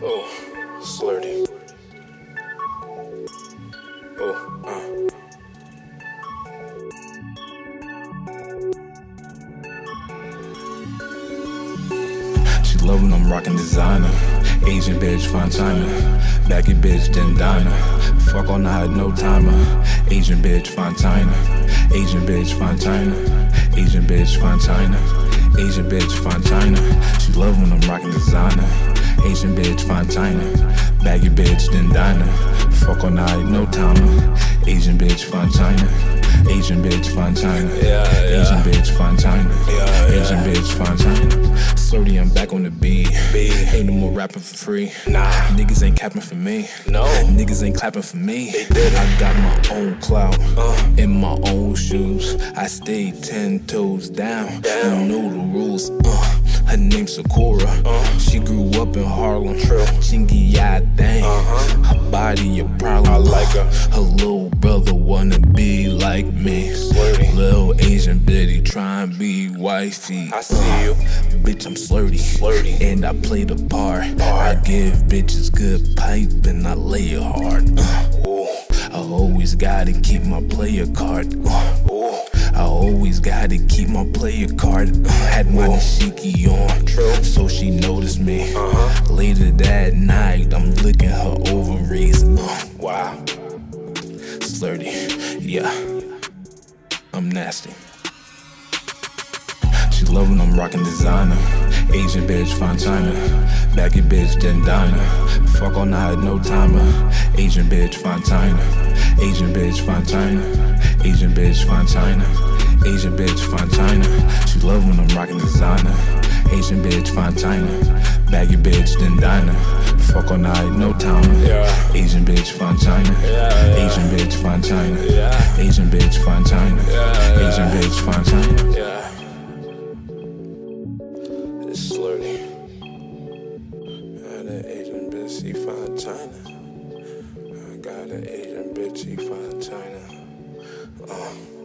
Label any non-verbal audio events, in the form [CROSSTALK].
Oh, SlurRty. Oh, uh. She love when I'm rocking designer. Asian bitch, fine china. Baggy bitch, then diner. Fuck all night, no timer. Asian bitch, fine china. Asian bitch, fine china. Asian bitch, fine china. Asian bitch, fine china. She love when I'm rocking. Asian bitch, fine china. Baggy bitch, then diner. Fuck all night, no timer. Asian bitch, fine china. Asian bitch, fine china. Yeah, yeah. Asian bitch, fine china. Yeah, Asian bitch, fine china. SlurRty, I'm back on the beat. Ain't no more rapping for free. Nah. Niggas ain't capping for me. No. Niggas ain't clapping for me. I got my own clout Uh. in my own shoes. I stay ten toes down. Down. You know the rules. Uh. Her name's Sakura. Uh. She grew up in Harlem. True. Chingy ya dang. Uh-huh. Her body a problem. I like her. Her little brother wanna be like me. SlurRty. Little Asian bitty try and be wifey. I see you. Bitch, I'm SlurRty. SlurRty. And I play the part. I give bitches good pipe and I lay it hard. Uh, I always gotta keep my player card. Uh. I always gotta keep my player card. [SIGHS] Had my dashiki on. True. So she noticed me. Uh-huh. Later that night, I'm licking her ovaries. Wow. SlurRty. Yeah. I'm nasty. She love when I'm rocking designer. Asian bitch, china. Baggy bitch, then diner. Fuck all night, no timer. Asian bitch, china. Asian bitch, china. Asian bitch, china. Asian bitch, china. She love when I'm rocking designer. Asian bitch, china. Baggy bitch, then diner. Fuck all night, no timer. Yeah. Asian bitch, china. Yeah, yeah. Asian bitch, china. Yeah. Asian bitch, china. Yeah, yeah. Asian bitch, fine Got an Asian bitch, she fine China. I got an Asian bitch, she fine China. Uh.